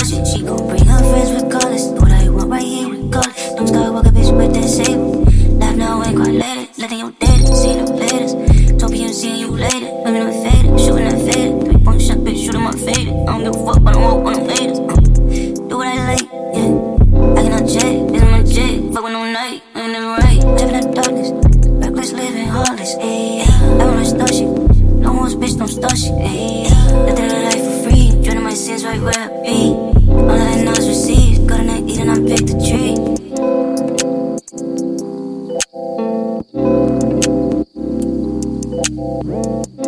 it. She gon' bring her friends regardless. What I want right here regardless. Don't skywalker bitch with that saber. Laugh now, ain't quite later. Letting your data, see them latest. Toby, I'm seeing you later. Women are faded, shooting that faded. Three point shot, bitch, shooting my faded. I don't give a fuck, but I don't walk on them haters. Uh, do what I like, yeah. I cannot jet, this is my jet. Fuck with no Nike, ain't never right. Living in darkness, reckless living, heartless. Ayy, I wanna start shit. No more bitch, don't start shit. Ayy it sits right where I be. All I know is received, garden of Eden and I picked the tree. Thank